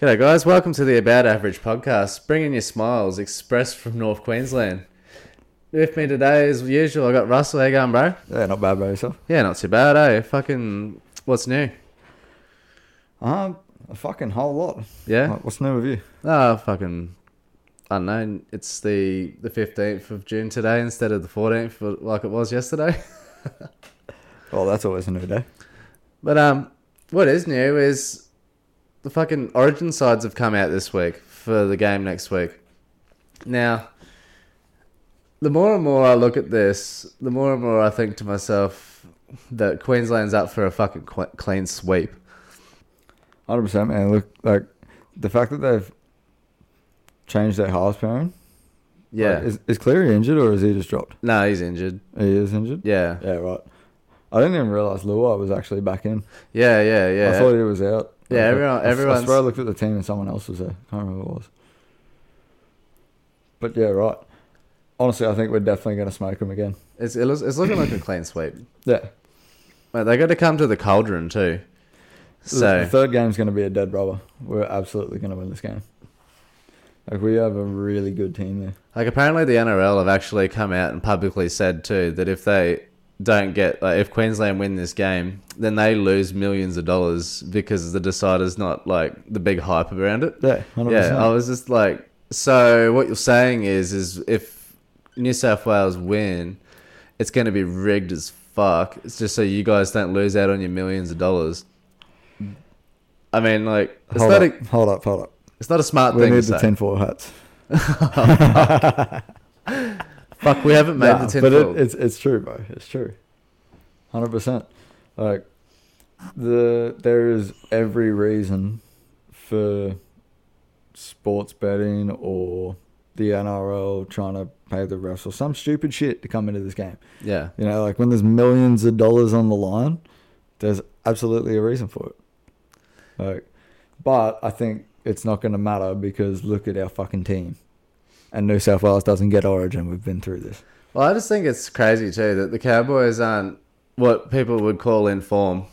G'day, guys. Welcome to the About Average podcast, bringing you smiles expressed from North Queensland. With me today, as usual, I got Russell. How you going, bro? Yeah, not bad bro. yourself. Yeah, not too bad, eh? Fucking, what's new? Um, a fucking whole lot. Yeah? Like, What's new with you? Oh, fucking, I don't know. It's the the fifteenth of June today instead of the fourteenth, like it was yesterday. Well, that's always a new day. But um, what is new is the fucking Origin sides have come out this week for the game next week. Now, the more and more I look at this, the more and more I think to myself that Queensland's up for a fucking qu- clean sweep. Hundred percent, man. Look, like the fact that they've changed their halves pairing. Yeah. like, is is Cleary injured or is he just dropped? no, he's injured. He is injured. Yeah. Yeah, right. I didn't even realize Luai was actually back in. Yeah, yeah, yeah. I thought he was out. Yeah, Like, everyone- I, I, everyone's- I swear I looked at the team and someone else was there. Uh, I Can't remember who it was. But yeah, right. Honestly, I think we're definitely going to smoke them again. it's, it looks, it's looking like a clean sweep. Yeah. But they got to come to the cauldron too. So the third game's going to be a dead rubber. We're absolutely going to win this game. Like we have a really good team there. Like apparently the NRL have actually come out and publicly said too that if they don't get like if Queensland win this game, then they lose millions of dollars because the decider's not like the big hype around it. Yeah, 100%. Yeah, I was just like, so what you're saying is, is if New South Wales win, it's going to be rigged as fuck. It's just so you guys don't lose out on your millions of dollars. I mean, like, it's hold not up, a, hold up, hold up. it's not a smart We thing need to the say. ten four hats. Fuck, we haven't made Nah, the ten. but it, it's it's true, bro. It's true. Hundred percent. Like the there is every reason for sports betting or the NRL trying to pay the refs or some stupid shit to come into this game. yeah. You know, like when there's millions of dollars on the line, there's absolutely a reason for it. Like, but I think it's not going to matter because look at our fucking team. And New South Wales doesn't get Origin. We've been through this. Well, I just think it's crazy too that the Cowboys aren't what people would call in form,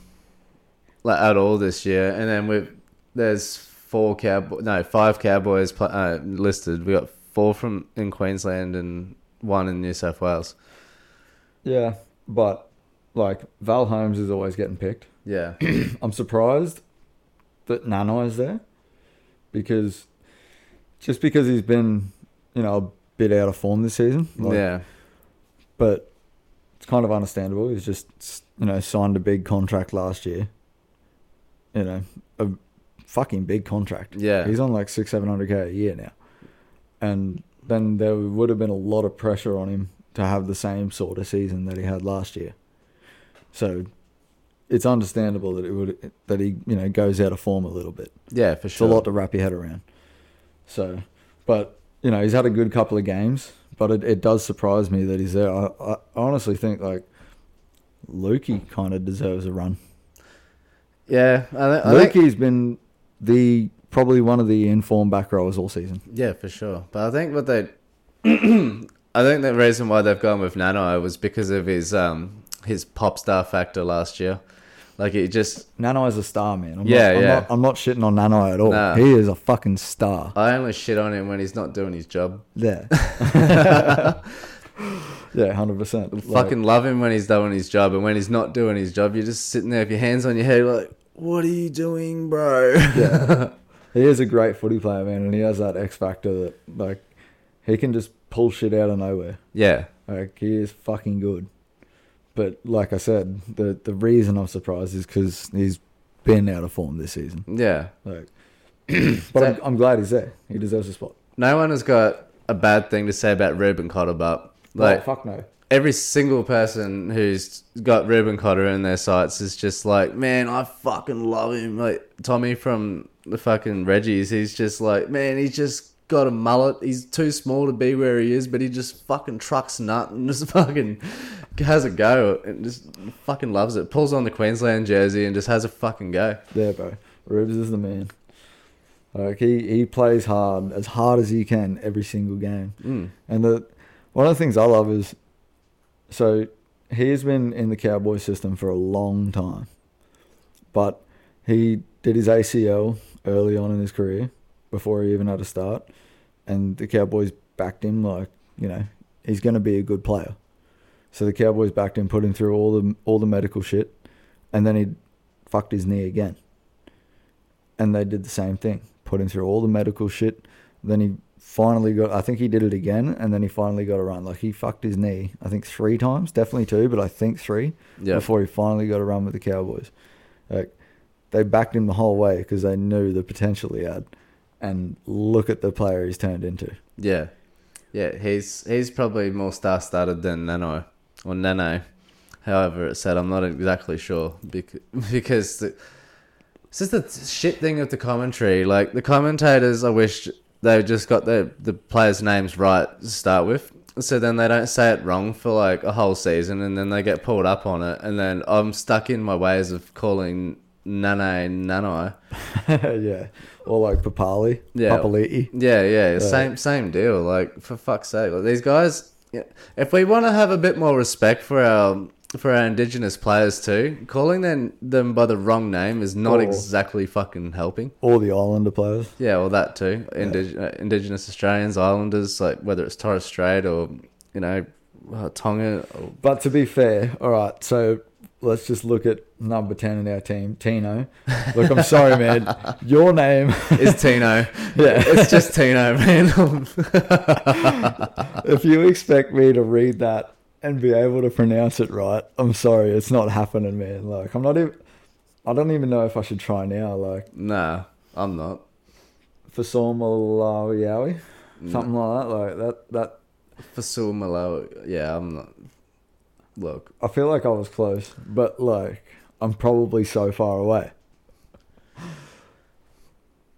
like at all this year. And then we there's four cowboy, no, five Cowboys pl- uh, listed. We got four from in Queensland and one in New South Wales. Yeah, but like Val Holmes is always getting picked. Yeah, I'm surprised that Nano is there because just because he's been, you know, a bit out of form this season. Like, yeah, but it's kind of understandable. He's just you know signed a big contract last year. You know, a fucking big contract. yeah. He's on like six, seven hundred k a year now, and then there would have been a lot of pressure on him to have the same sort of season that he had last year. So it's understandable that it would that he you know goes out of form a little bit. yeah, for sure. It's a lot to wrap your head around. So, but you know he's had a good couple of games, but it, it does surprise me that he's there. I, I honestly think like Lukey kind of deserves a run. Yeah, I, I think, Lukey's been the probably one of the informed back rowers all season. yeah, for sure. But I think what they, I think the reason why they've gone with Nano was because of his um his pop star factor last year. Like it just Nano is a star, man. I'm Yeah, not, I'm yeah. Not, I'm not shitting on Nano at all. Nah. He is a fucking star. I only shit on him when he's not doing his job. Yeah. yeah, hundred percent. Fucking love him when he's doing his job, and when he's not doing his job, you're just sitting there with your hands on your head, like, "What are you doing, bro?" Yeah. he is a great footy player, man, and he has that X factor that like he can just pull shit out of nowhere. yeah, Like he is fucking good. But like I said, the the reason I'm surprised is because he's been out of form this season. yeah. Like, but I'm, I'm glad he's there. He deserves a spot. No one has got a bad thing to say about Reuben Cotter, but oh, like oh, fuck no. every single person who's got Reuben Cotter in their sights is just like, man, I fucking love him. Like Tommy from the fucking Reggies, he's just like, man, he's just got a mullet. He's too small to be where he is, but he just fucking trucks nut and just fucking has a go and just fucking loves it. Pulls on the Queensland jersey and just has a fucking go. Yeah, bro. Rubes is the man. Like he, he plays hard, as hard as he can every single game. Mm. And the one of the things I love is so he's been in the Cowboy system for a long time. But he did his ACL early on in his career, before he even had a start, and the Cowboys backed him like you know he's going to be a good player. So the Cowboys backed him, put him through all the all the medical shit, and then he fucked his knee again. And they did the same thing, put him through all the medical shit. Then he finally got. I think he did it again, and then he finally got a run. Like he fucked his knee, I think three times, definitely two, but I think three Yeah. before he finally got a run with the Cowboys. Like they backed him the whole way because they knew the potential he had, and look at the player he's turned into. Yeah. Yeah, he's he's probably more star studded than Nano or Nano. However, it's said I'm not exactly sure because because the, it's just the shit thing of the commentary. Like the commentators, I wish they just got the the players' names right to start with, so then they don't say it wrong for like a whole season, and then they get pulled up on it, and then I'm stuck in my ways of calling Nane Nano. yeah, or like Papali, Yeah. Papali'i. Yeah, yeah, Yeah. same same deal. Like for fuck's sake, like, these guys. Yeah, if we want to have a bit more respect for our for our indigenous players too, calling them them by the wrong name is not Or- exactly fucking helping. All the Islander players. Yeah, well that too. Indig- uh, indigenous Australians, Islanders, like whether it's Torres Strait or you know uh, Tonga. Or, But to be fair, all right, so let's just look at number 10 in our team, Tino. Look, I'm sorry, man. Your name, is Tino? yeah. It's just Tino, man. if you expect me to read that and be able to pronounce it right, I'm sorry, it's not happening, man. Like, I'm not even, I don't even know if I should try now. Like, nah, I'm not. Fasom Malawi, something like that. Like, that, that, Fasul Malo. Yeah, I'm not. Look, I feel like I was close, but like, I'm probably so far away.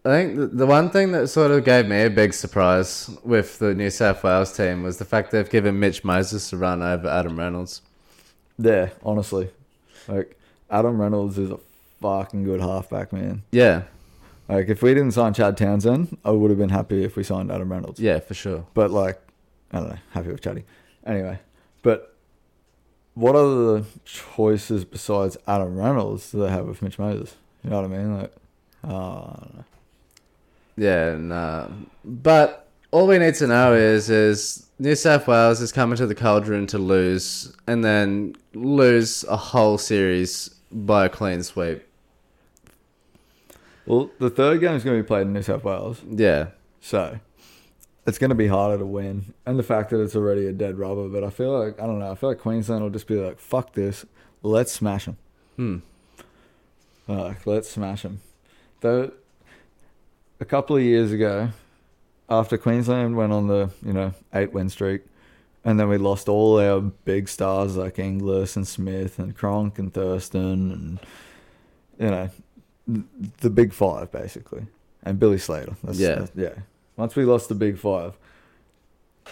I think the, the one thing that sort of gave me a big surprise with the New South Wales team was the fact they've given Mitch Moses a run over Adam Reynolds. Yeah, honestly. Like, Adam Reynolds is a fucking good halfback, man. Yeah, Like, if we didn't sign Chad Townsend, I would have been happy if we signed Adam Reynolds. yeah, for sure. But, like, I don't know, happy with Chatty. Anyway, but what are the choices besides Adam Reynolds do they have with Mitch Moses? You know what I mean? Like, I don't know. Yeah, nah. But all we need to know is is New South Wales is coming to the cauldron to lose, and then lose a whole series by a clean sweep. Well, the third game is going to be played in New South Wales, Yeah, so it's going to be harder to win. And the fact that it's already a dead rubber, but I feel like, I don't know, I feel like Queensland will just be like, fuck this, let's smash them. hmm. Like, let's smash them. Though, a couple of years ago, after Queensland went on the you know eight win streak, and then we lost all our big stars like Inglis and Smith and Cronk and Thurston and you know the big five basically, and Billy Slater. That's, Yeah. that's- yeah. Once we lost the big five,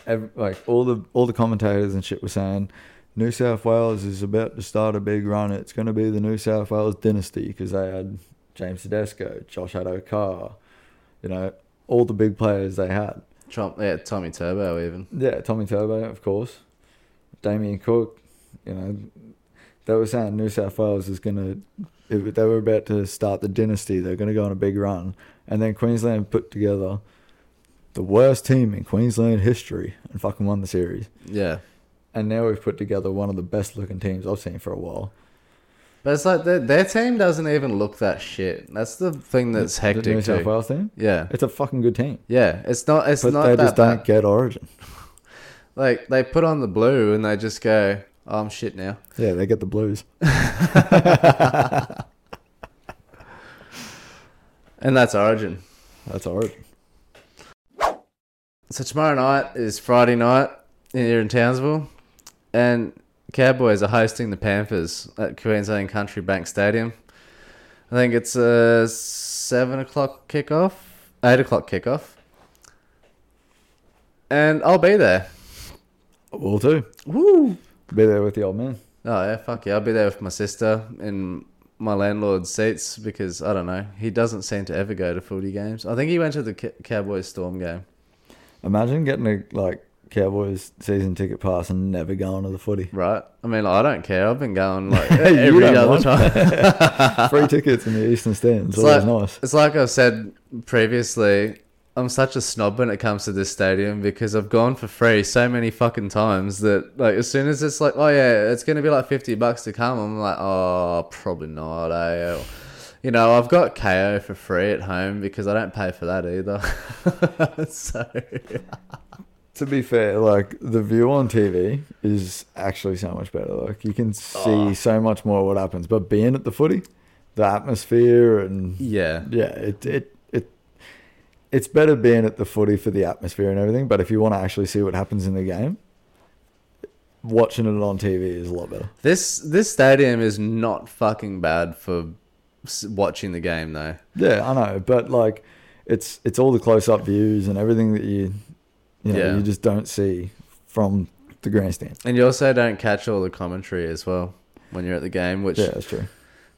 ev like all the all the commentators and shit were saying. New South Wales is about to start a big run. It's going to be the New South Wales dynasty because they had James Tedesco, Josh Addo-Carr, you know, all the big players they had. Trump, yeah, Tommy Turbo even. Yeah, Tommy Turbo, of course, Damien Cook. You know, they were saying New South Wales is going to. They were about to start the dynasty. They're going to go on a big run, and then Queensland put together the worst team in Queensland history and fucking won the series. Yeah. And now we've put together one of the best looking teams I've seen for a while. But it's like their, their team doesn't even look that shit. That's the thing that's The hectic New South. Wales team. Yeah, It's a fucking good team, yeah. It's not. It's but not they just don't bad. get Origin. Like they put on the blue and they just go, oh, "I'm shit now." Yeah, they get the Blues. And that's Origin. That's Origin. So tomorrow night is Friday night here in Townsville, and Cowboys are hosting the Panthers at Queensland Country Bank Stadium. I think it's a seven o'clock kickoff, eight o'clock kickoff, and I'll be there. I will too. Woo! Be there with the old man. Oh yeah, fuck yeah! I'll be there with my sister in my landlord's seats because I don't know. He doesn't seem to ever go to footy games. I think he went to the Cowboys Storm game. Imagine getting a like Cowboys season ticket pass and never going to the footy. right? I mean, I don't care. I've been going like every other time. Free tickets in the Eastern Stands. It's like- nice. It's like I've said previously. I'm such a snob when it comes to this stadium because I've gone for free so many fucking times that like as soon as it's like, oh yeah, it's gonna be like fifty bucks to come, I'm like, oh, probably not. Eh? You know, I've got Kayo for free at home because I don't pay for that either. so To be fair, like the view on TV is actually so much better. Like you can see Oh. so much more what happens. But being at the footy, the atmosphere and yeah, yeah, it it it it's better being at the footy for the atmosphere and everything. But if you want to actually see what happens in the game, watching it on TV is a lot better. this this stadium is not fucking bad for watching the game though. Yeah, I know, but like it's it's all the close up views and everything that you you know Yeah. you just don't see from the grandstand. And you also don't catch all the commentary as well when you're at the game, which Yeah, that's true.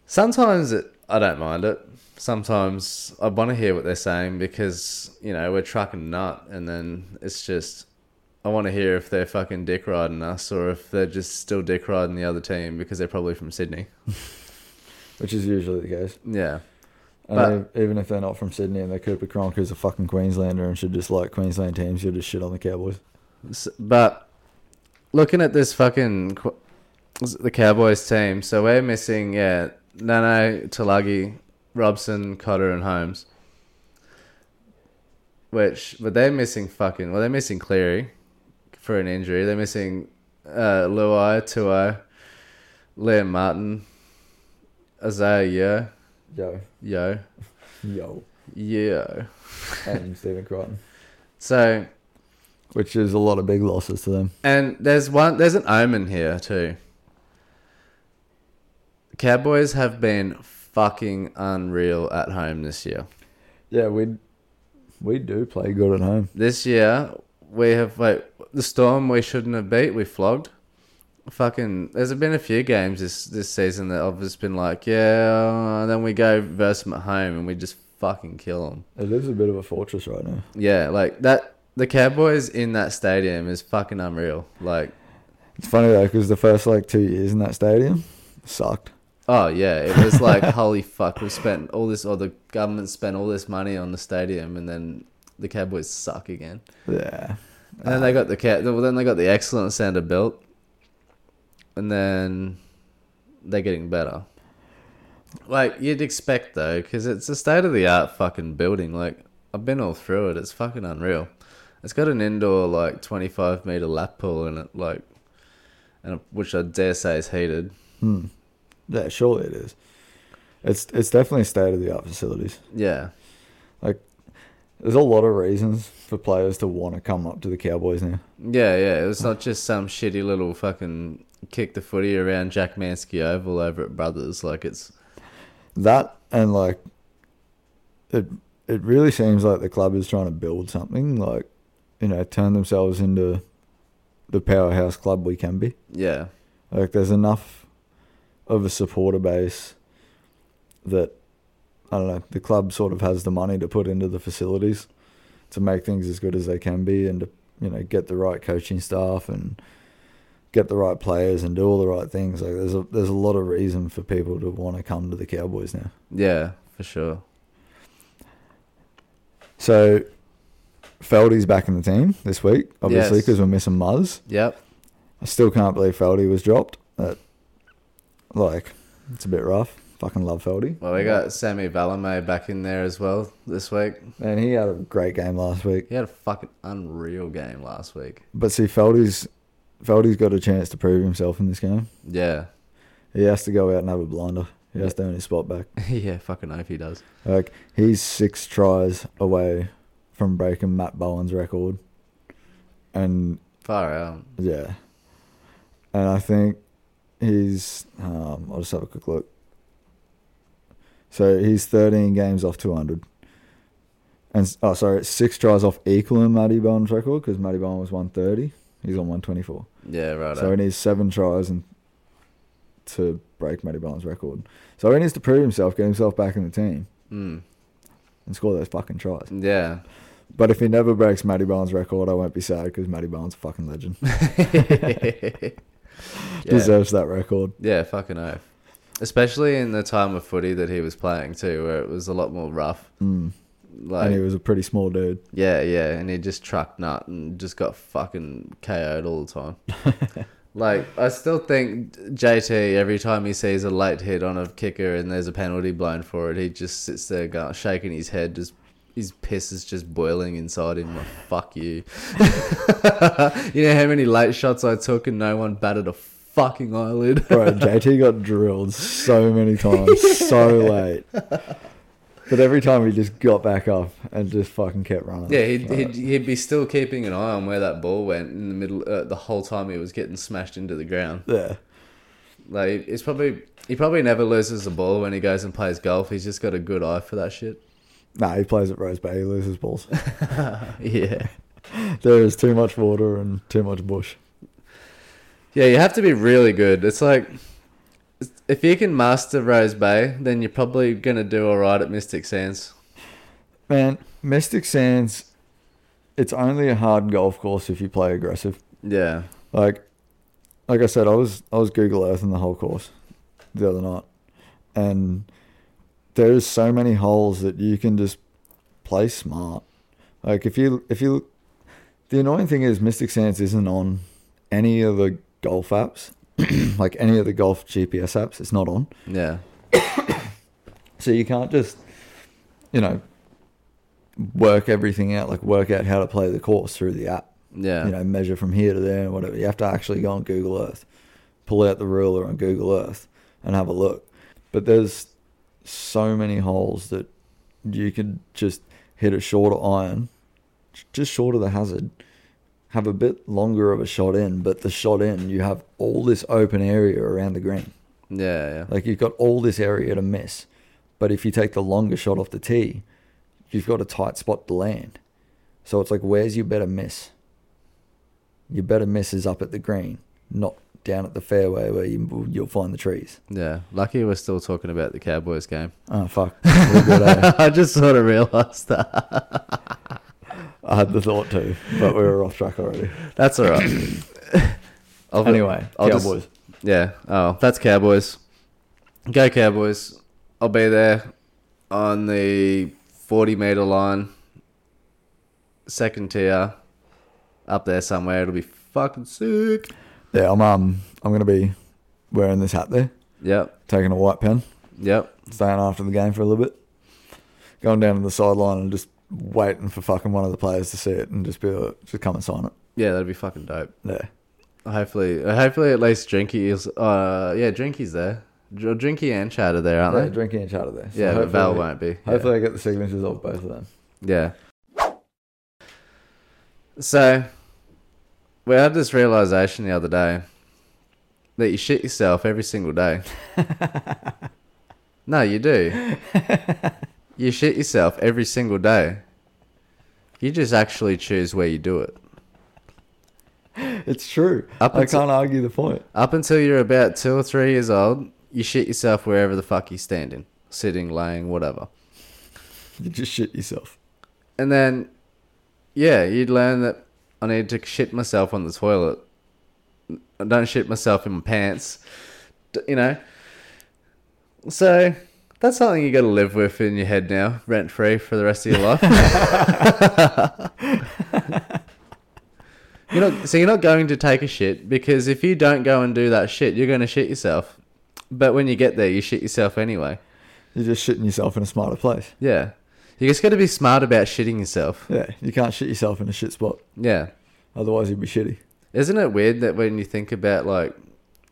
sometimes it, I don't mind it. Sometimes I want to hear what they're saying because you know we're trucking nut, and then it's just I want to hear if they're fucking dick riding us or if they're just still dick riding the other team because they're probably from Sydney. Which is usually the case. Yeah, And But- they- even if they're not from Sydney and they're Cooper Cronk who's a fucking Queenslander and should just like Queensland teams, you'll just shit on the Cowboys. But looking at this fucking the Cowboys team, so we're missing yeah Nano, Taulagi, Robson, Cotter, and Holmes. Which, but they're missing fucking. Well, they're missing Cleary for an injury. They're missing uh, Luai, Tuai, Liam Martin, Isaiah yeah. Yo, Yo, yo, Yo. and Stephen Crichton, So which is a lot of big losses to them. And there's one there's an omen here too. Cowboys have been fucking unreal at home this year. Yeah, we we do play good at home. This year we have like the storm we shouldn't have beat, we flogged. Fucking there's been a few games this this season that I've just been like, yeah, and then we go versus them at home and we just fucking kill them. It is a bit of a fortress right now. Yeah, like that the Cowboys in that stadium is fucking unreal. Like It's funny though because the first like two years in that stadium sucked. Oh yeah, it was like holy fuck. We spent all this, or the government spent all this money on the stadium, and then the Cowboys suck again. Yeah, And then they got the cat. Well, then they got the excellent center built, and then they're getting better. Like you'd expect though, because it's a state of the art fucking building. Like I've been all through it. It's fucking unreal. It's got an indoor like twenty five meter lap pool in it, like, and which I dare say is heated. Hmm. Yeah, surely it is. It's it's definitely state of the art facilities. Yeah. Like there's a lot of reasons for players to want to come up to the Cowboys now. Yeah, yeah. It's not just some shitty little fucking kick the footy around Jack Manski Oval over at Brothers. Like it's That and like it it really seems like the club is trying to build something, like, you know, turn themselves into the powerhouse club we can be. yeah, Like there's enough of a supporter base that I don't know, the club sort of has the money to put into the facilities to make things as good as they can be and to, you know, get the right coaching staff and get the right players and do all the right things. Like there's a there's a lot of reason for people to want to come to the Cowboys now. yeah, for sure. So Feldy's back in the team this week, obviously, Yes. because we're missing Muzz. Yep. I still can't believe Feldy was dropped. That, like, it's a bit rough. Fucking love Feldy. Well, we got Sammy Valemei back in there as well this week. And he had a great game last week. He had a fucking unreal game last week. But see, Feldy's Feldy's got a chance to prove himself in this game. Yeah, He has to go out and have a blinder. He has to earn his spot back. yeah. Fucking hope he does. Like he's six tries away from breaking Matt Bowen's record, and Far out. yeah, and I think he's. Um, I'll just have a quick look. So he's 13 games off 200. And oh, sorry, six tries off equaling Matty Bowen's record because Matty Bowen was 130. He's on 124. Yeah, right. So he needs seven tries and to break Matty Bowen's record. So he needs to prove himself, get himself back in the team, mm. and score those fucking tries. Yeah. But if he never breaks Matty Bowen's record, I won't be sad because Matty Barnes a fucking legend. yeah. Deserves that record. yeah, fucking oath. Especially in the time of footy that he was playing too, where it was a lot more rough. Mm. Like, and he was a pretty small dude. yeah, yeah, and he just trucked nut and just got fucking KO'd all the time. like, I still think JT every time he sees a late hit on a kicker and there's a penalty blown for it, he just sits there going, shaking his head, just his piss is just boiling inside him. Like, fuck you. you know how many late shots I took and no one batted a fucking eyelid. Bro, JT got drilled so many times, so late. But every time he just got back up and just fucking kept running. Yeah, he'd, Like, he'd, he'd be still keeping an eye on where that ball went in the middle uh, the whole time he was getting smashed into the ground. yeah. Like it's probably he probably never loses the ball when he goes and plays golf. He's just got a good eye for that shit. Nah, he plays at Rowes Bay. He loses balls. Yeah, there is too much water and too much bush. yeah. You have to be really good. It's like if you can master Rowes Bay, then you're probably gonna do all right at Mystic Sands. Man, Mystic Sands, it's only a hard golf course if you play aggressive. Yeah, Like, like I said, I was I was Google Earthing the whole course the other night, and there's so many holes that you can just play smart. Like if you if you, the annoying thing is Mystic Sands isn't on any of the golf apps, like any of the golf GPS apps. It's not on, yeah, so you can't just, you know, work everything out. Like work out how to play the course through the app yeah, you know, measure from here to there, and whatever. You have to actually go on Google Earth, pull out the ruler on Google Earth, and have a look. But there's so many holes that you could just hit a shorter iron, just short of the hazard, have a bit longer of a shot in, but the shot in, you have all this open area around the green. yeah, yeah. Like you've got all this area to miss. But if you take the longer shot off the tee, you've got a tight spot to land. So it's like, where's your better miss? Your better miss is up at the green, not down at the fairway where you, you'll find the trees. Yeah, lucky we're still talking about the Cowboys game. Oh, fuck. Good, eh? I just sort of realised that. I had the thought too, but we were off track already. That's all right. I'll- Anyway, I'll just- Cowboys. yeah. Oh, that's Cowboys. Go Cowboys. I'll be there on the 40 metre line, second tier, up there somewhere. It'll be fucking sick. Yeah, I'm um, I'm gonna be wearing this hat there, Yep. taking a white pen, Yep. staying after the game for a little bit, going down to the sideline and just waiting for fucking one of the players to see it and just be like, just come and sign it. Yeah, that'd be fucking dope. Yeah. Hopefully, hopefully at least Drinky is. Uh, yeah, Drinky's there. Dr- Drinky and Chad are there, aren't Yeah, they? drinking and chatter there. So yeah, but Val won't be. Yeah. Hopefully, I get the signatures of both of them. Yeah. So, we had this realization the other day that you shit yourself every single day. no, you do. You shit yourself every single day. You just actually choose where you do it. It's true. Up I until, can't argue the point. up until you're about two or three years old, you shit yourself wherever the fuck you're standing, sitting, laying, whatever. You just shit yourself. And then, yeah, you'd learn that I need to shit myself on the toilet. I don't shit myself in my pants. You know? So, that's something you got to live with in your head now, rent free for the rest of your life. you're not, so, you're not going to take a shit because if you don't go and do that shit, you're going to shit yourself. But when you get there, you shit yourself anyway. You're just shitting yourself in a smarter place. Yeah. You just got to be smart about shitting yourself. Yeah, you can't shit yourself in a shit spot. Yeah. Otherwise, you'd be shitty. Isn't it weird that when you think about like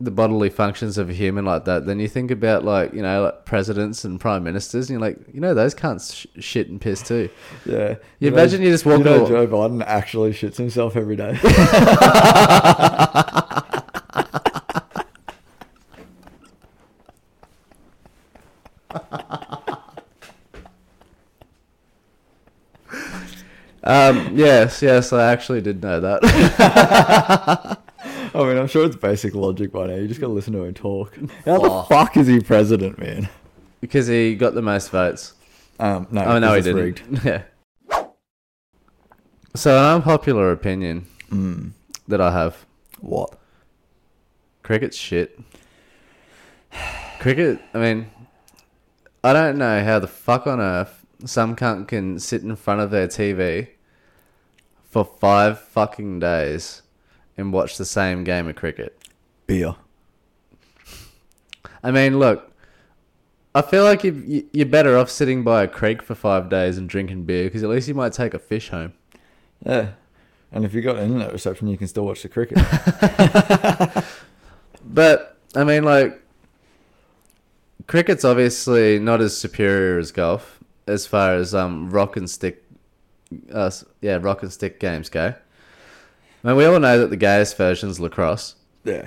the bodily functions of a human like that, then you think about like you know like presidents and prime ministers, and you're like, you know, those can't sh- shit and piss too. Yeah. You imagine you just walk You know, Joe Biden actually shits himself every day. Um, yes, yes, I actually did know that. I mean, I'm sure it's basic logic by now. You just gotta listen to him talk. How Oh. the fuck is he president, man? because he got the most votes. Um, no, Oh no, he didn't. rigged. Yeah. So an unpopular opinion Mm. that I have: What? cricket's shit. Cricket. I mean, I don't know how the fuck on earth some cunt can sit in front of their TV for five fucking days and watch the same game of cricket. Beer. I mean, look. I feel like you- you- you're better off sitting by a creek for five days and drinking beer because at least you might take a fish home. Yeah. And if you've got internet reception, you can still watch the cricket. But I mean, like, cricket's obviously not as superior as golf as far as um rock and stick, uh, yeah, rock and stick games go. I mean, we all know that the gayest version's lacrosse. yeah.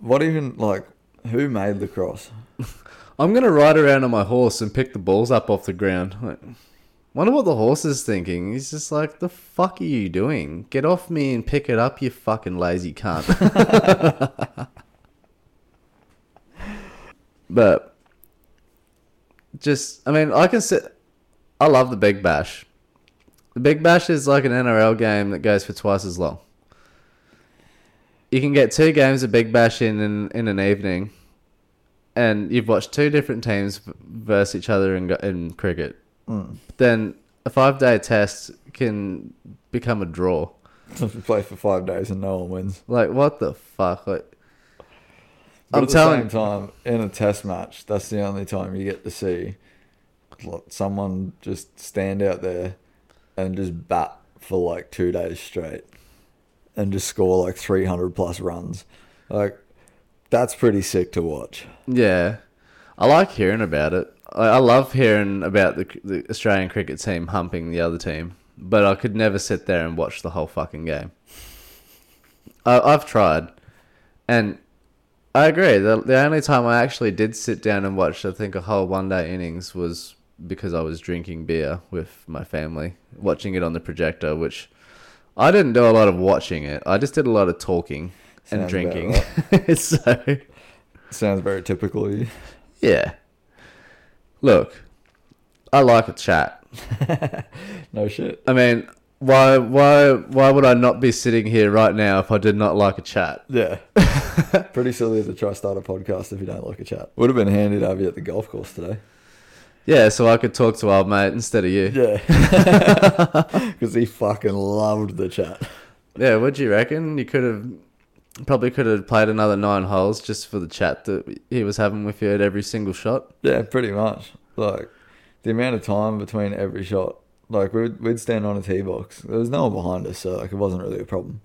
What even like? Who made lacrosse? I'm gonna ride around on my horse and pick the balls up off the ground. Like, wonder what the horse is thinking. He's just like, the fuck are you doing? Get off me and pick it up, you fucking lazy cunt. but just, I mean, I can sit. I love the Big Bash. The Big Bash is like an NRL game that goes for twice as long. You can get two games of Big Bash in in, in an evening and you've watched two different teams versus each other in, in cricket, Mm. then a five day test can become a draw. you play for five days and no one wins. Like, what the fuck? Like, But I'm at the telling- same time, in a test match, that's the only time you get to see someone just stand out there and just bat for like two days straight and just score like 300 plus runs. Like, that's pretty sick to watch. yeah, I like hearing about it. I, love hearing about the, the Australian cricket team humping the other team, but I could never sit there and watch the whole fucking game. I, I've tried, and I agree. The, the only time I actually did sit down and watch, I think, a whole one day innings was because I was drinking beer with my family, watching it on the projector, which I didn't do a lot of watching it. I just did a lot of talking and Sounds drinking. so, Sounds very typical of you. yeah. Look, I like a chat. No shit. I mean, why, why, why would I not be sitting here right now if I did not like a chat? Yeah. pretty silly to try start a podcast if you don't like a chat. Would have been handy to have you at the golf course today. Yeah, so I could talk to old mate instead of you. Yeah. Because he fucking loved the chat. Yeah, what do you reckon? You could have probably could have played another nine holes just for the chat that he was having with you at every single shot. Yeah, pretty much. Like the amount of time between every shot. Like we'd we'd stand on a tee box. There was no one behind us, so like it wasn't really a problem.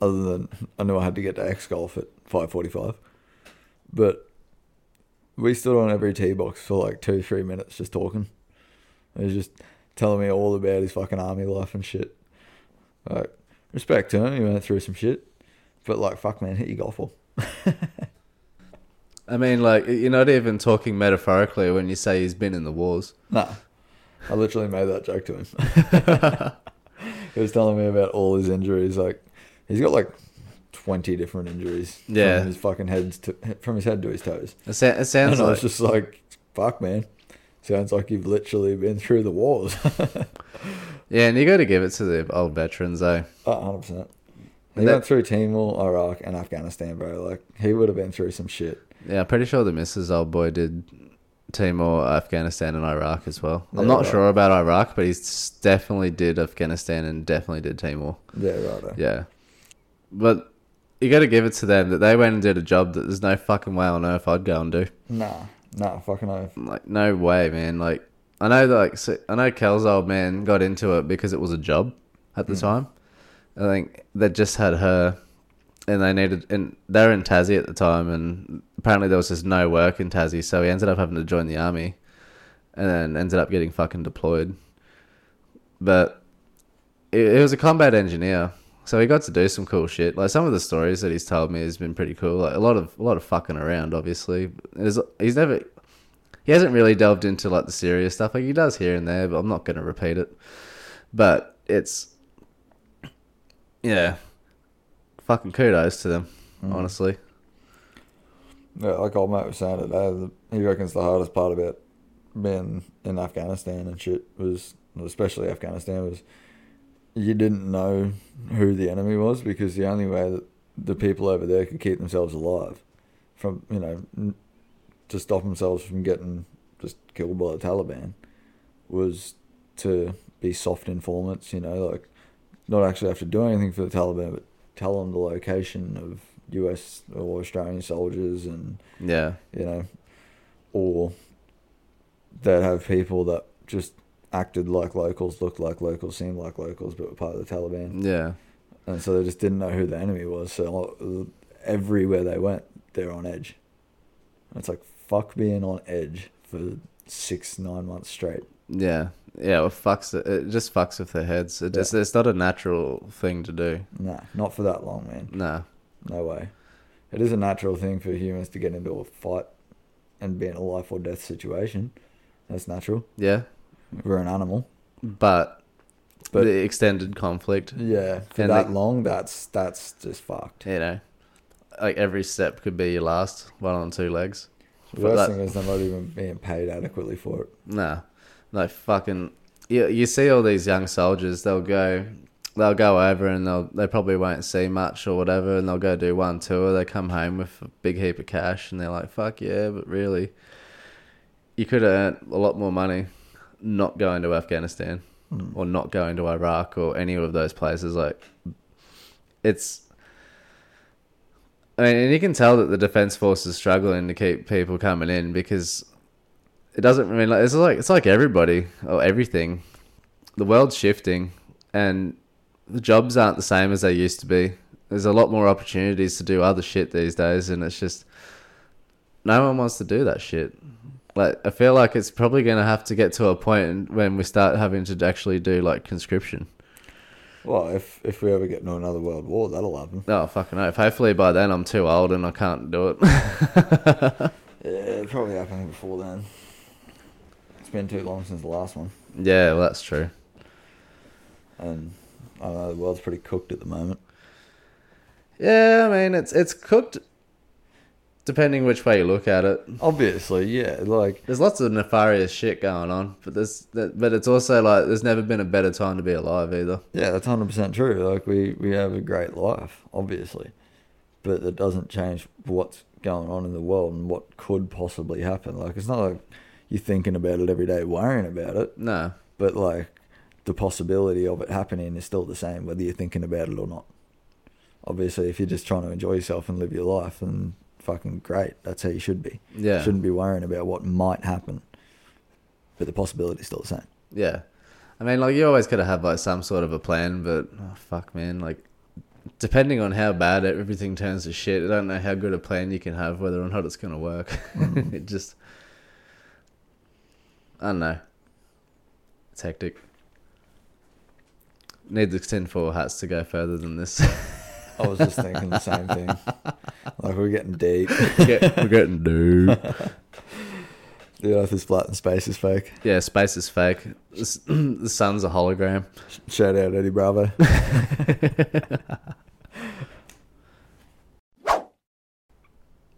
Other than I knew I had to get to X golf at five forty five. But we stood on every tee box for like two, three minutes just talking. He was just telling me all about his fucking army life and shit. Like, respect to him, he went through some shit. But like fuck man, hit your golf ball. I mean, like you're not even talking metaphorically when you say he's been in the wars. Nah. I literally made that joke to him. he was telling me about all his injuries. Like, he's got like 20 different injuries. Yeah. From his fucking head to, from his head to his toes. It, sa- it sounds and I like was just like, fuck, man. Sounds like you've literally been through the wars. yeah, and you got to give it to the old veterans though. Oh, 100%. He And that- went through Timor, Iraq, and Afghanistan, bro. Like, he would have been through some shit. Yeah, I'm pretty sure the missus old boy did Timor, Afghanistan, and Iraq as well. I'm Yeah, not right. sure about Iraq, but he definitely did Afghanistan and definitely did Timor. Yeah, right. Yeah. But you got to give it to them that they went and did a job that there's no fucking way on earth I'd go and do. Nah, nah, fucking oath. Like, no way, man. Like, I know, that, like, so, I know Kel's old man got into it because it was a job at the Mm. time. I think they just had her, and they needed, and they were in Tassie at the time, and apparently there was just no work in Tassie, so he ended up having to join the army, and then ended up getting fucking deployed. But it, it was a combat engineer, so he got to do some cool shit. Like some of the stories that he's told me has been pretty cool. Like a lot of a lot of fucking around, obviously. There's, he's never he hasn't really delved into like the serious stuff. Like he does here and there, but I'm not going to repeat it. But it's yeah, fucking kudos to them, Mm. honestly. Yeah, like old mate was saying today, he reckons the hardest part about being in Afghanistan and shit was, especially Afghanistan, was you didn't know who the enemy was because the only way that the people over there could keep themselves alive from you know to stop themselves from getting just killed by the Taliban was to be soft informants. You know, like not actually have to do anything for the Taliban, but tell them the location of U.S. or Australian soldiers and Yeah. you know, or they'd have people that just acted like locals, looked like locals, seemed like locals, but were part of the Taliban, Yeah. and so they just didn't know who the enemy was. So everywhere they went, they're on edge. And it's like fuck being on edge for six, nine months straight. Yeah. Yeah. It fucks it. Just fucks with their heads. It just it's not a natural thing to do. Nah, not for that long, man. No. No way. It is a natural thing for humans to get into a fight and be in a life or death situation. That's natural. Yeah. We're an animal. But, But- the extended conflict, Yeah, for And that they- long, that's that's just fucked. you know, like every step could be your last. One on two legs. The worst that- thing is they're not even being paid adequately for it. Nah, like fucking. You, you see all these young soldiers. They'll go, they'll go over and they'll they probably won't see much or whatever, and they'll go do one tour. They come home with a big heap of cash, and they're like, "Fuck yeah!" But really, you could have earned a lot more money not going to Afghanistan Mm. or not going to Iraq or any of those places. Like, it's. I mean, and you can tell that the defense force is struggling to keep people coming in because it doesn't. I mean, like it's like it's like everybody or everything. The world's shifting, and the jobs aren't the same as they used to be. There's a lot more opportunities to do other shit these days, and it's just no one wants to do that shit. Like I feel like it's probably going to have to get to a point when we start having to actually do like conscription. Well, if if we ever get into another world war, that'll happen. Oh fucking no! Hopefully by then I'm too old and I can't do it. Yeah, it'll probably happen before then. It's been too long since the last one, yeah, well that's true. and I don't know the world's pretty cooked at the moment. Yeah, I mean it's it's cooked, depending which way you look at it. Obviously, yeah, like There's lots of nefarious shit going on, but there's but it's also like there's never been a better time to be alive either. yeah, that's hundred percent true. Like we we have a great life, obviously, but that doesn't change what's going on in the world and what could possibly happen. Like it's not like you're thinking about it every day, worrying about it. No, but like the possibility of it happening is still the same whether you're thinking about it or not obviously if you're just trying to enjoy yourself and live your life then fucking great that's how you should be yeah, shouldn't be worrying about what might happen but the possibility is still the same yeah. I mean, like you always gotta have like some sort of a plan, but oh, fuck, man, like depending on how bad everything turns to shit, I don't know how good a plan you can have, whether or not it's gonna work. Mm. it just, I don't know. It's hectic. Need the tinfoil hats to go further than this. i was just thinking the same thing like we're getting deep Get- we're getting deep. the earth is flat and space is fake Yeah, space is fake. The s- the sun's a hologram. shout out eddie bravo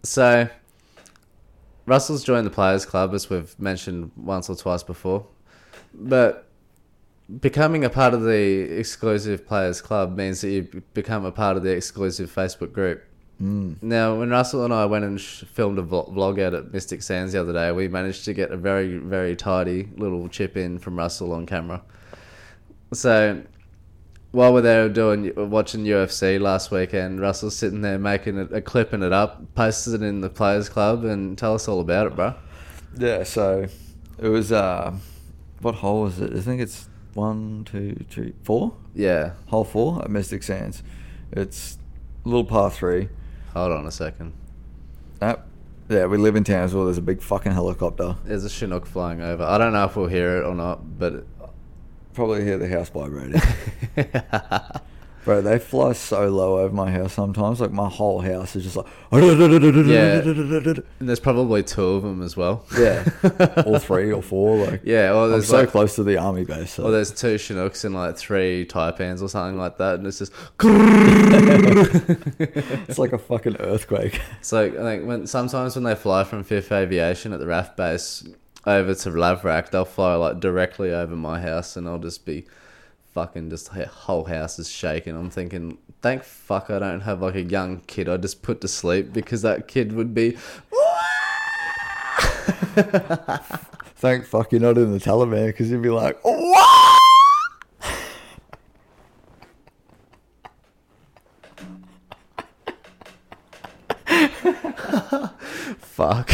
So, Russell's joined the Players Club, as we've mentioned once or twice before. But becoming a part of the exclusive Players Club means that you become a part of the exclusive Facebook group. mm. Now, when Russell and I went and sh- filmed a vlog vlog out at Mystic Sands the other day, we managed to get a very, very tidy little chip in from Russell on camera. So, while we're there doing watching UFC last weekend, Russell's sitting there making it, a clipping it up, posted it in the Players Club, and tell us all about it, bro. Yeah, so it was uh what hole was it? I think it's one, two, three, four? Yeah, Hole four at Mystic Sands. It's a little par three. hold on a second. Yeah, we live in Townsville. There's a big fucking helicopter. There's a Chinook flying over. I don't know if we'll hear it or not, but Probably hear the house vibrating. Bro, they fly so low over my house sometimes. Like my whole house is just like. Yeah. And there's probably two of them as well. Yeah. Or three or four. Like. Yeah, or I'm there's so like, close to the army base. So. or there's two Chinooks and like three Taipans or something like that, and it's just. it's like a fucking earthquake. It's like I think when sometimes when they fly from Fifth Aviation at the RAAF base over to Lavarack, they'll fly like directly over my house, and I'll just be fucking just whole house is shaking. I'm thinking, thank fuck I don't have like a young kid I just put to sleep because that kid would be. Thank fuck you're not in the Taliban because you'd be like, what? Fuck.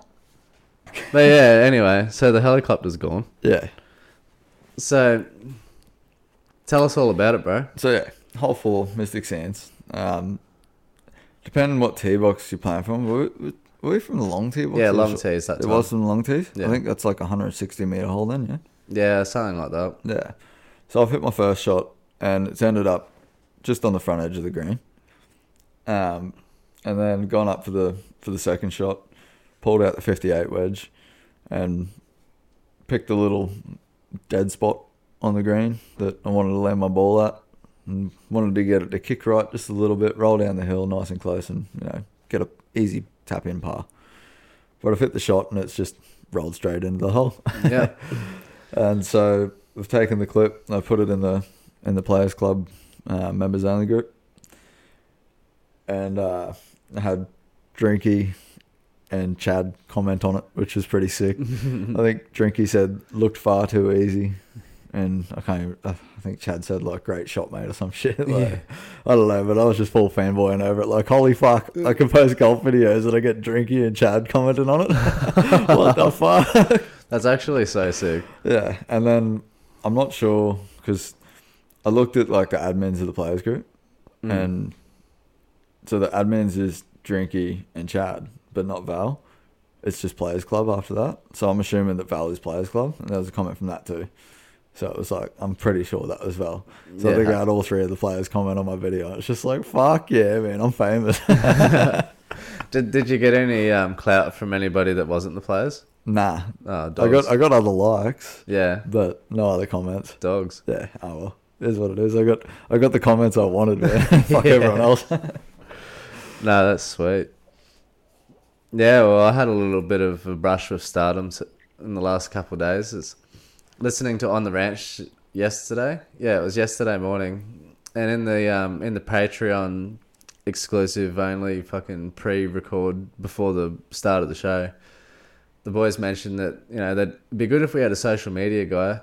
but yeah, anyway, so the helicopter's gone. Yeah. So tell us all about it, bro. So yeah, hole four, Mystic Sands. Um, depending on what tee box you're playing from, were we, were we from the long tee box? Yeah, long tees that It time. was from the long tees. Yeah. I think that's like a 160 meter hole then. Yeah. Yeah, something like that. Yeah. So I've hit my first shot and it's ended up just on the front edge of the green. Um, and then gone up for the for the second shot, pulled out the 58 wedge, and picked a little dead spot on the green that I wanted to land my ball at, and wanted to get it to kick right just a little bit, roll down the hill nice and close, and you know get a easy tap in par. But I've hit the shot and it's just rolled straight into the hole. Yeah. And so we've taken the clip. I put it in the in the players club uh, members only group, and uh, I had Drinky and Chad comment on it, which was pretty sick. I think Drinky said looked far too easy, and I can't. Even, I think Chad said like great shot mate or some shit. Like, Yeah. I don't know, but I was just full fanboying over it. Like holy fuck! I can post golf videos and I get Drinky and Chad commenting on it. what the fuck? That's actually so sick. Yeah, and then I'm not sure because I looked at like the admins of the players group, Mm. and so the admins is Drinky and Chad, but not Val. It's just Players Club after that. So I'm assuming that Val is Players Club, and there was a comment from that too. So it was like I'm pretty sure that was Val. So I Yeah. think I had all three of the players comment on my video. It's just like fuck yeah, man, I'm famous. Did Did you get any um, clout from anybody that wasn't the players? nah, Oh, I got I got other likes, yeah, but no other comments. dogs. Yeah, oh well. It is what it is. I got I got the comments I wanted, man. Fuck everyone else. No, that's sweet. Yeah, well, I had a little bit of a brush with stardom in the last couple of days. It's listening to On the Ranch yesterday. Yeah, it was yesterday morning, and in the um in the Patreon exclusive only fucking pre-record before the start of the show, the boys mentioned that you know that'd be good if we had a social media guy,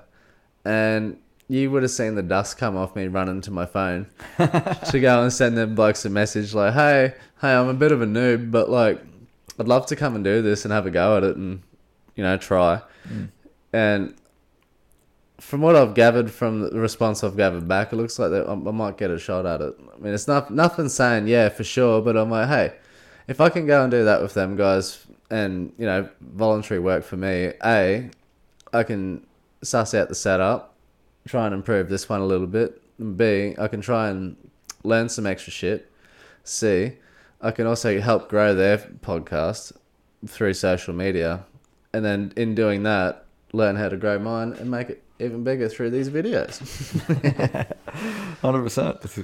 and you would have seen the dust come off me running to my phone to go and send them blokes a message like, "Hey, hey, I'm a bit of a noob, but like, I'd love to come and do this and have a go at it and you know try." Mm. And from what I've gathered from the response I've gathered back, it looks like that I might get a shot at it. I mean, it's not nothing saying yeah for sure, but I'm like, hey, if I can go and do that with them guys, and you know, voluntary work for me, a, I can suss out the setup, try and improve this one a little bit. And B, I can try and learn some extra shit. C, I can also help grow their podcast through social media, and then in doing that, learn how to grow mine and make it even bigger through these videos. Hundred percent. It's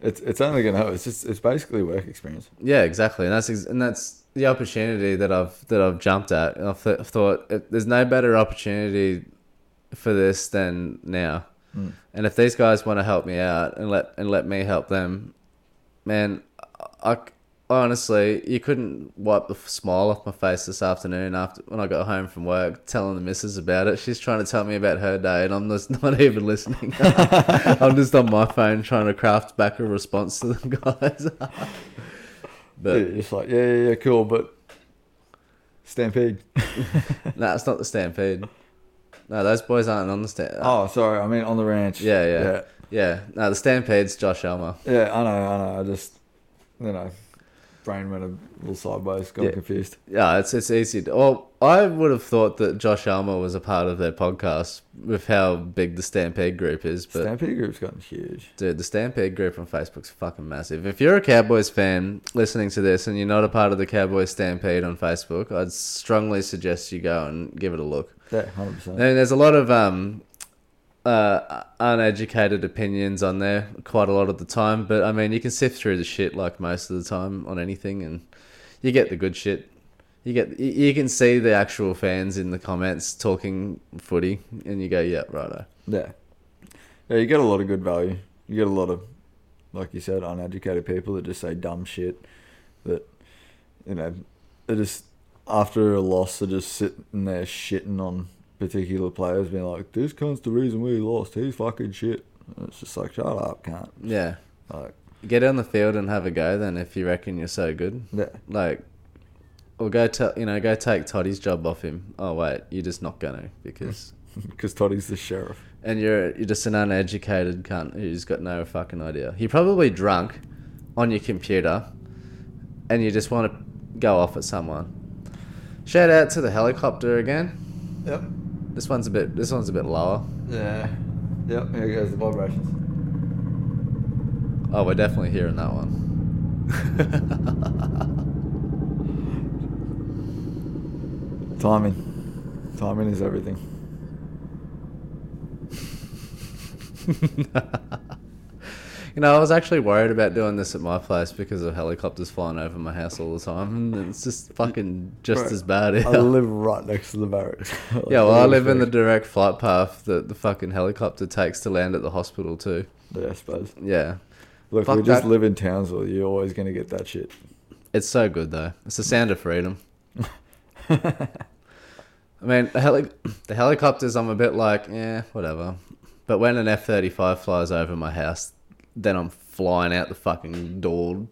it's it's only gonna help. It's just it's basically work experience. Yeah, exactly, and that's and that's the opportunity that I've that I've jumped at. I've, th- I've thought it, there's no better opportunity for this than now. Mm. And if these guys want to help me out and let and let me help them, man, I, honestly you couldn't wipe the smile off my face this afternoon after when I got home from work, telling the missus about it. She's trying to tell me about her day, and I'm just not even listening. I'm just on my phone trying to craft back a response to them guys. but just like yeah yeah yeah cool, but stampede. No, it's not the Stampede. No, those boys aren't on the Stampede. Uh, oh, sorry. I mean on the ranch. Yeah, yeah. yeah. yeah. No, the Stampede's Josh Elmer. Yeah, I know, I know. I just, you know, brain went a little sideways, got Yeah. confused. Yeah, it's it's easy. To, well, I would have thought that Josh Elmer was a part of their podcast with how big the Stampede group is, but Stampede group's gotten huge. dude, the Stampede group on Facebook's fucking massive. If you're a Cowboys fan listening to this and you're not a part of the Cowboys Stampede on Facebook, I'd strongly suggest you go and give it a look. Yeah, hundred percent. And there's a lot of um, uh, uneducated opinions on there quite a lot of the time. But I mean, you can sift through the shit like most of the time on anything, and you get the good shit. You get you- can see the actual fans in the comments talking footy, and you go, "Yeah, righto." Yeah. Yeah, you get a lot of good value. You get a lot of, like you said, uneducated people that just say dumb shit. That, you know, they just after a loss, they're just sitting there shitting on particular players, being like, "This cunt's the reason we lost. He's fucking shit." And it's just like, shut up, cunt. Yeah, Like, get on the field and have a go. Then, if you reckon you're so good, yeah, like, or go tell you know go take Toddy's job off him. Oh wait, you're just not gonna because. because Toddy's the sheriff. and you're you're just an uneducated cunt who's got no fucking idea. You're probably drunk on your computer, and you just want to go off at someone. Shout out to the helicopter again. Yep. This one's a bit. This one's a bit lower. Yeah. Yep. Here goes the vibrations. Oh, we're definitely hearing that one. Timing. Timing is everything. You know, I was actually worried about doing this at my place because of helicopters flying over my house all the time, and it's just fucking just Bro, as bad. I live right next to the barracks. Like, yeah, well, I live in the direct flight path that the fucking helicopter takes to land at the hospital too. Yeah, I suppose. Yeah. Look, Fuck we just that. live in Townsville. You're always going to get that shit. It's so good though. It's the sound of freedom. I mean, the, heli- the helicopters, I'm a bit like, yeah, whatever. But when an F thirty five flies over my house, then I'm flying out the fucking door.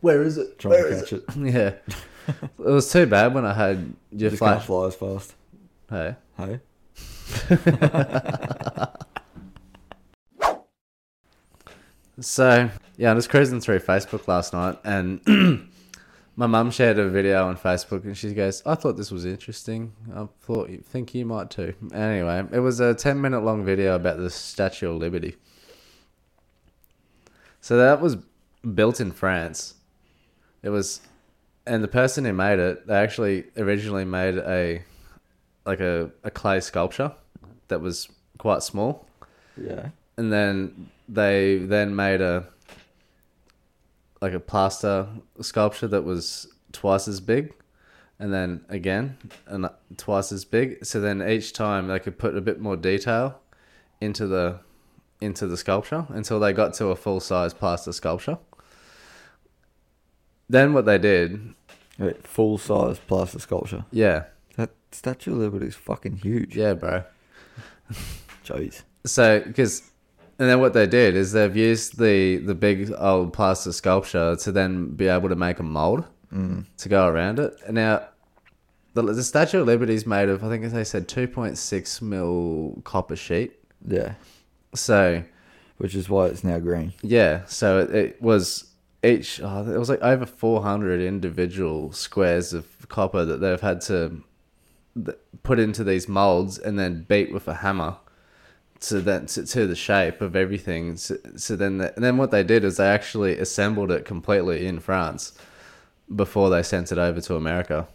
Where is it? Trying Where to is catch it. Yeah, it was too bad when I had your just can't flash. fly as fast. Hey, Hey? So yeah, I was cruising through Facebook last night, and my mum shared a video on Facebook, and she goes, "I thought this was interesting. I thought you think you might too." Anyway, it was a ten minute long video about the Statue of Liberty. So that was built in France. It was, and the person who made it, they actually originally made a like a, a clay sculpture that was quite small Yeah. and then they then made a like a plaster sculpture that was twice as big and then again and twice as big so then each time they could put a bit more detail into the into the sculpture until they got to a full size plaster sculpture then what they did Wait, full size plaster sculpture. yeah That Statue of Liberty is fucking huge. yeah bro Jeez. So, because, and then what they did is they've used the the big old plaster sculpture to then be able to make a mold Mm. to go around it. And now, the the Statue of Liberty is made of, I think as they said two point six mil copper sheet. Yeah. So Which is why it's now green. yeah, so it, it was each. Oh, it was like over four hundred individual squares of copper that they've had to th- put into these molds and then beat with a hammer to then to, to the shape of everything. So, so then, the, then what they did is they actually assembled it completely in France before they sent it over to America.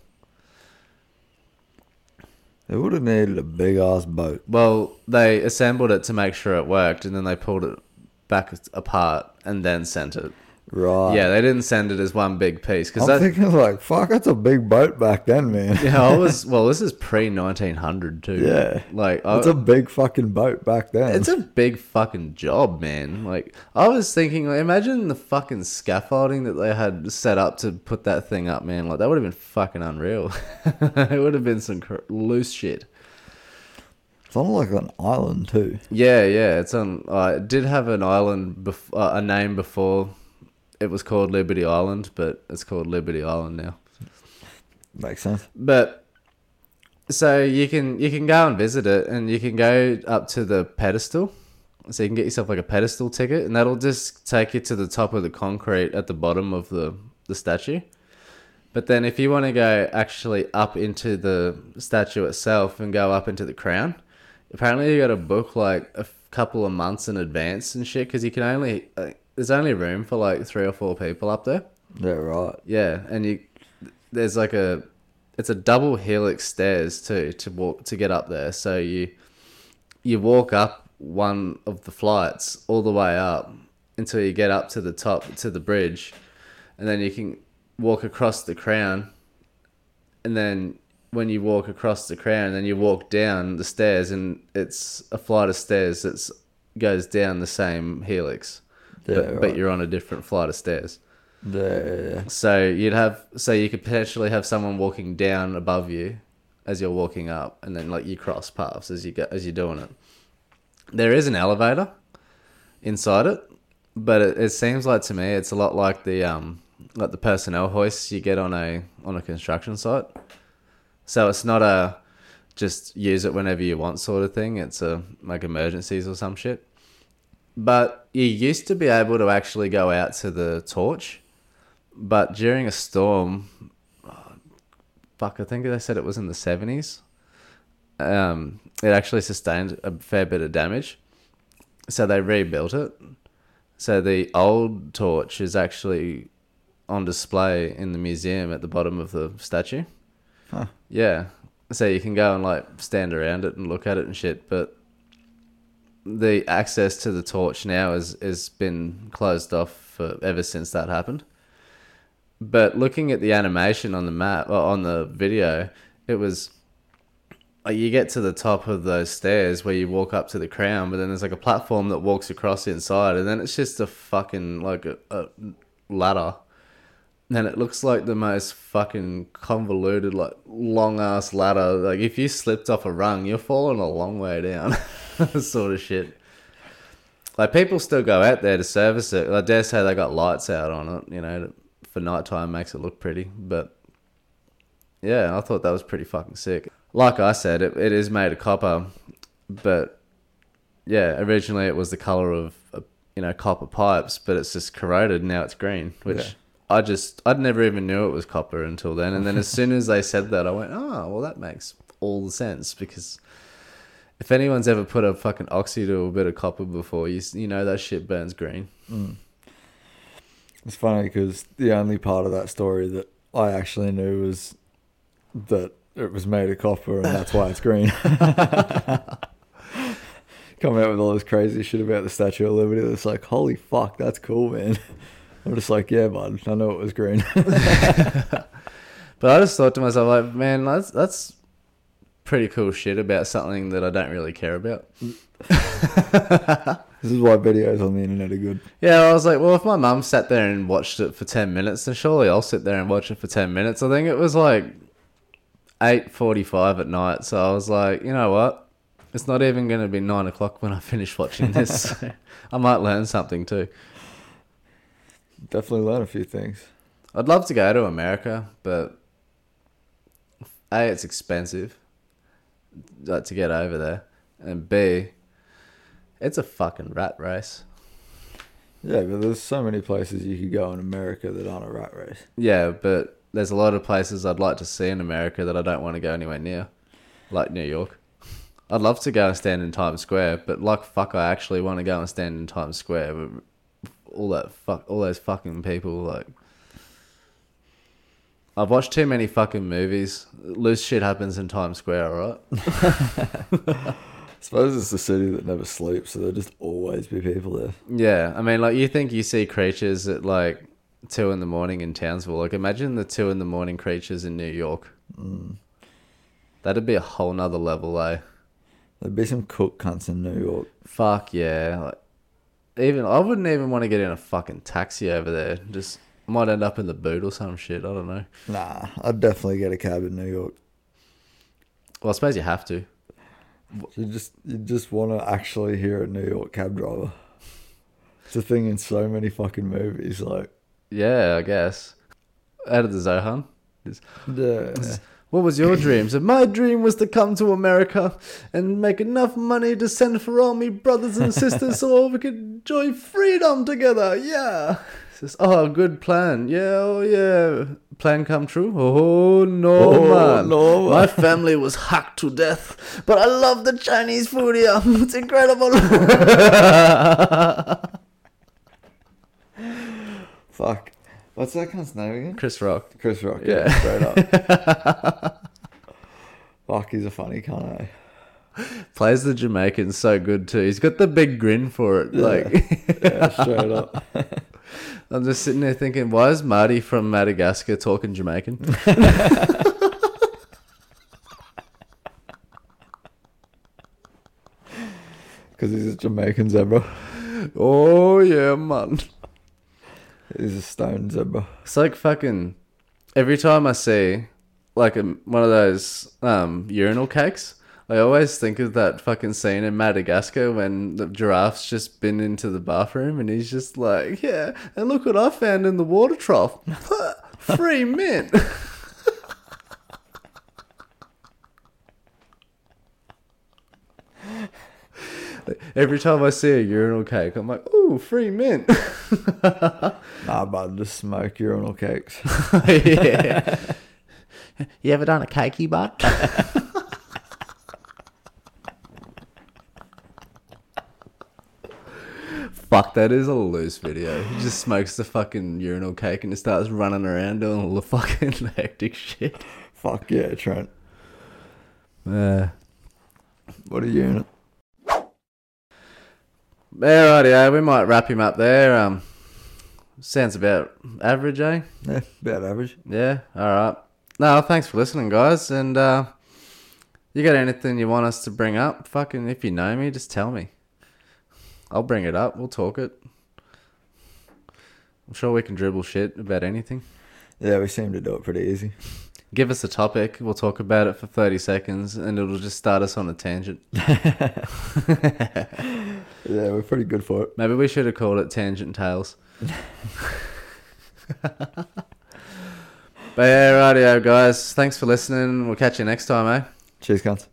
They would have needed a big ass boat. Well, they assembled it to make sure it worked, and then they pulled it back apart and then sent it. Right. Yeah, they didn't send it as one big piece because I'm that. thinking like, fuck, that's a big boat back then, man. yeah, I was well. This is pre nineteen hundred too. Yeah. like It's a big fucking boat back then. it's a big fucking job, man. Like I was thinking, like, imagine the fucking scaffolding that they had set up to put that thing up, man. Like that would have been fucking unreal. it would have been some cr- loose shit. It's on like an island too. Yeah, yeah. It's on. Uh, it did have an island, bef- uh, a name before. It was called Liberty Island, but it's called Liberty Island now. Makes sense. But so you can you can go and visit it, and you can go up to the pedestal. So you can get yourself like a pedestal ticket, and that'll just take you to the top of the concrete at the bottom of the the statue. But then if you want to go actually up into the statue itself and go up into the crown, apparently you got to book like a couple of months in advance and shit because you can only there's only room for like three or four people up there. Yeah, right. Yeah, and you there's like a it's a double helix stairs too to walk to get up there. So you you walk up one of the flights all the way up until you get up to the top to the bridge, and then you can walk across the crown, and then when you walk across the crown, then you walk down the stairs, and it's a flight of stairs that goes down the same helix, Yeah, but, right. but you're on a different flight of stairs. Yeah. So you'd have, so you could potentially have someone walking down above you as you're walking up, and then like you cross paths as you go as you're doing it. There is an elevator inside it, but it, it seems like to me it's a lot like the um like the personnel hoists you get on a on a construction site. So it's not a just use it whenever you want sort of thing. It's a like emergencies or some shit. But you used to be able to actually go out to the torch, but during a storm, oh, fuck, I think they said it was in the seventies. Um, it actually sustained a fair bit of damage, so they rebuilt it. So the old torch is actually on display in the museum at the bottom of the statue. Huh. Yeah, so you can go and like stand around it and look at it and shit, but the access to the torch now has has been closed off for ever since that happened. But looking at the animation on the map or on the video, it was uh, you get to the top of those stairs where you walk up to the crown, but then there's like a platform that walks across inside, and then it's just a fucking like a, a ladder. And it looks like the most fucking convoluted, like long ass ladder. Like if you slipped off a rung, you're falling a long way down, sort of shit. Like people still go out there to service it. I dare say they got lights out on it, you know, for nighttime makes it look pretty. But yeah, I thought that was pretty fucking sick. Like I said, it, it is made of copper, but yeah, originally it was the color of uh, you know copper pipes, but it's just corroded. Now it's green, which Yeah. I just I'd never even knew it was copper until then. And then as soon as they said that, I went, oh well, that makes all the sense because if anyone's ever put a fucking oxy to a bit of copper before, you you know that shit burns green. Mm. It's funny because the only part of that story that I actually knew was that it was made of copper and that's why it's green. Come out with all this crazy shit about the Statue of Liberty. That's like, holy fuck, that's cool, man. I'm just like, yeah, bud, I know it was green. But I just thought to myself, like, man, that's that's pretty cool shit about something that I don't really care about. this is why videos on the internet are good. Yeah, I was like, well, if my mum sat there and watched it for ten minutes, then surely I'll sit there and watch it for ten minutes. I think it was like eight forty-five at night, so I was like, you know what? It's not even going to be nine o'clock when I finish watching this. I might learn something too. Definitely learn a few things. I'd love to go to America, but a it's expensive, like to get over there, and b it's a fucking rat race. Yeah, but there's so many places you could go in America that aren't a rat race. Yeah, but there's a lot of places I'd like to see in America that I don't want to go anywhere near, like New York. I'd love to go and stand in Times Square, but like fuck, I actually want to go and stand in Times Square. All that fuck, all those fucking people, like. I've watched too many fucking movies. Loose shit happens in Times Square, alright? I suppose it's the city that never sleeps, so there'll just always be people there. Yeah, I mean, like you think you see creatures at like two in the morning in Townsville. Like, imagine the two in the morning creatures in New York. That'd be a whole nother level, eh? There'd be some cook cunts in New York. Fuck yeah! Like, even I wouldn't even want to get in a fucking taxi over there. Just might end up in the boot or some shit. I don't know. Nah, I'd definitely get a cab in New York. Well, I suppose you have to. You just you just want to actually hear a New York cab driver. It's a thing in so many fucking movies. Like, Yeah, I guess. Out of the Zohan. yeah, What was your dream? So my dream was to come to America and make enough money to send for all me brothers and sisters so we could enjoy freedom together. Yeah. Says, oh, good plan. Yeah, oh yeah. Plan come true? Oh no, Oh, man. no, man. My family was hacked to death, but I love the Chinese food here. It's incredible. fuck. What's that cunt's name again? Chris Rock. Chris Rock. Yeah, yeah. straight up. Fuck, he's a funny kind of. Eh? Plays the Jamaican so good too. He's got the big grin for it. Yeah. Like, yeah, straight up. I'm just sitting there thinking, why is Marty from Madagascar talking Jamaican? Because he's a Jamaican zebra. Eh, oh yeah, man. He's a stone zebra. It's like fucking every time I see like a, one of those um, urinal cakes, I always think of that fucking scene in Madagascar when the giraffe's just been into the bathroom and he's just like, yeah, and look what I found in the water trough. Free mint. Every time I see a urinal cake, I'm like, ooh, free mint. Nah, bud, just smoke urinal cakes. yeah. You ever done a cakey butt? Fuck, that is a loose video. He just smokes the fucking urinal cake and he starts running around doing all the fucking hectic shit. Fuck yeah, Trent. Yeah. What a unit. Yeah, rightio, we might wrap him up there. Um, sounds about average, eh? Yeah, about average. Yeah, alright. No, thanks for listening, guys. And uh, you got anything you want us to bring up? Fucking, if you know me, just tell me. I'll bring it up. We'll talk it. I'm sure we can dribble shit about anything. Yeah, we seem to do it pretty easy. Give us a topic. We'll talk about it for 30 seconds and it'll just start us on a tangent. Yeah, we're pretty good for it. Maybe we should have called it Tangent Tales. but yeah, rightio, guys. Thanks for listening. We'll catch you next time, eh? Cheers, cunts.